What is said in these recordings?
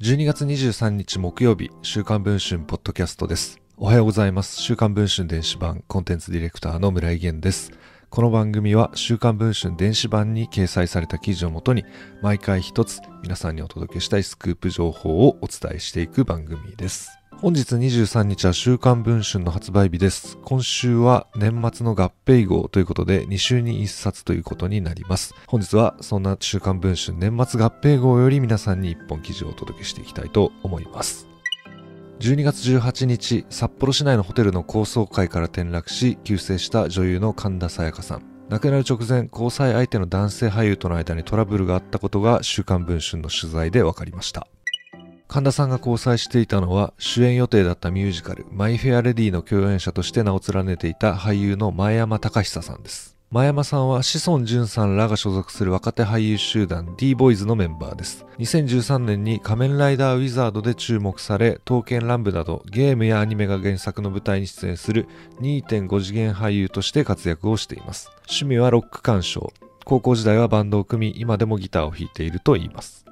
12月23日木曜日、週刊文春ポッドキャストです。おはようございます。週刊文春電子版コンテンツディレクターの村井源です。この番組は週刊文春電子版に掲載された記事をもとに毎回一つ皆さんにお届けしたいスクープ情報をお伝えしていく番組です。本日23日は週刊文春の発売日です。今週は年末の合併号ということで2週に1冊ということになります。本日はそんな週刊文春年末合併号より皆さんに1本記事をお届けしていきたいと思います。12月18日、札幌市内のホテルの高層階から転落し、急逝した女優の神田沙也加さん。亡くなる直前、交際相手の男性俳優との間にトラブルがあったことが週刊文春の取材で分かりました。神田さんが交際していたのは主演予定だったミュージカルマイ・フェア・レディの共演者として名を連ねていた俳優の前山隆久さんです。前山さんは志尊淳さんらが所属する若手俳優集団 D ボーイズのメンバーです。2013年に仮面ライダーウィザードで注目され、刀剣乱舞などゲームやアニメが原作の舞台に出演する2.5次元俳優として活躍をしています。趣味はロック鑑賞。高校時代はバンドを組み、今でもギターを弾いていると言います。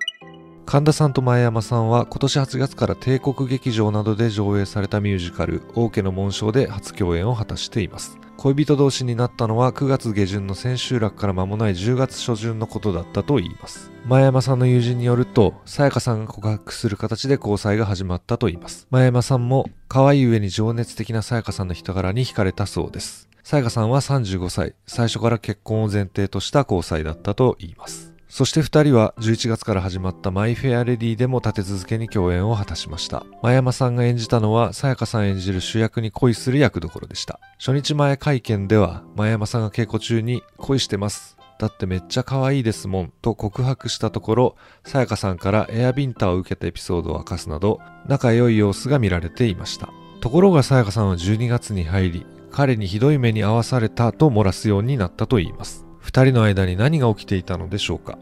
神田さんと前山さんは今年8月から帝国劇場などで上映されたミュージカル「王家の紋章」で初共演を果たしています。恋人同士になったのは9月下旬の千秋楽から間もない10月初旬のことだったといいます。前山さんの友人によるとさやかさんが告白する形で交際が始まったといいます。前山さんも可愛い上に情熱的なさやかさんの人柄に惹かれたそうです。さやかさんは35歳。最初から結婚を前提とした交際だったといいます。そして二人は11月から始まったマイ・フェア・レディでも立て続けに共演を果たしました。真山さんが演じたのは、さやかさん演じる主役に恋する役どころでした。初日前会見では、真山さんが稽古中に恋してます。だってめっちゃ可愛いですもんと告白したところ、さやかさんからエアビンタを受けたエピソードを明かすなど、仲良い様子が見られていました。ところがさやかさんは12月に入り、彼にひどい目に遭わされたと漏らすようになったといいます。二人の間に何が起きていたのでしょうか？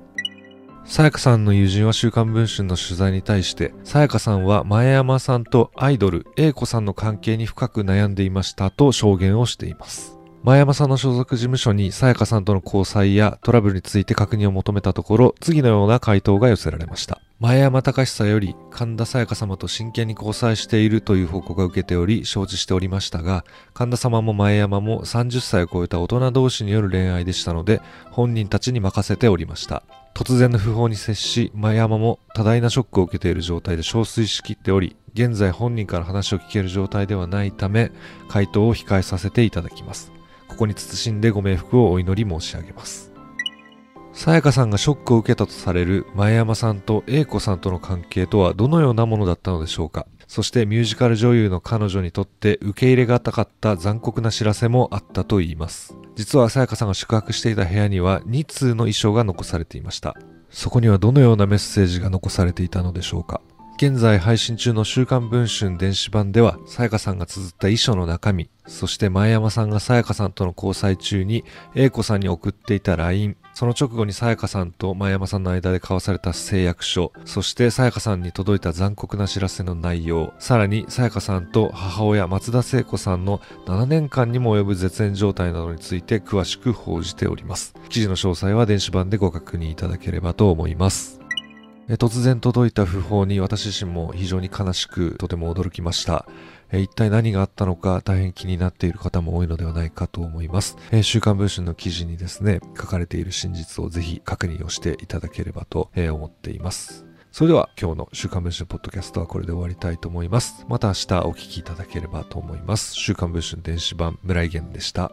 さやかさんの友人は週刊文春の取材に対して、さやかさんは前山さんとアイドル、A 子さんの関係に深く悩んでいましたと証言をしています。前山さんの所属事務所にさやかさんとの交際やトラブルについて確認を求めたところ、次のような回答が寄せられました。前山隆久より神田沙也加様と真剣に交際しているという報告が受けており承知しておりましたが神田様も前山も30歳を超えた大人同士による恋愛でしたので本人たちに任せておりました。突然の訃報に接し前山も多大なショックを受けている状態で憔悴しきっており現在本人から話を聞ける状態ではないため回答を控えさせていただきます。ここに慎んでご冥福をお祈り申し上げます。さやかさんがショックを受けたとされる前山さんと英子さんとの関係とはどのようなものだったのでしょうか？そしてミュージカル女優の彼女にとって受け入れがたかった残酷な知らせもあったといいます。実はさやかさんが宿泊していた部屋には2通の衣装が残されていました。そこにはどのようなメッセージが残されていたのでしょうか？現在配信中の週刊文春電子版では、さやかさんが綴った遺書の中身、そして前山さんがさやかさんとの交際中に、英子さんに送っていた LINE、その直後にさやかさんと前山さんの間で交わされた誓約書、そしてさやかさんに届いた残酷な知らせの内容、さらにさやかさんと母親松田聖子さんの7年間にも及ぶ絶縁状態などについて詳しく報じております。記事の詳細は電子版でご確認いただければと思います。突然届いた訃報に私自身も非常に悲しくとても驚きました。一体何があったのか大変気になっている方も多いのではないかと思います。週刊文春の記事にですね、書かれている真実をぜひ確認をしていただければと思っています。それでは今日の週刊文春ポッドキャストはこれで終わりたいと思います。また明日お聞きいただければと思います。週刊文春電子版村井源でした。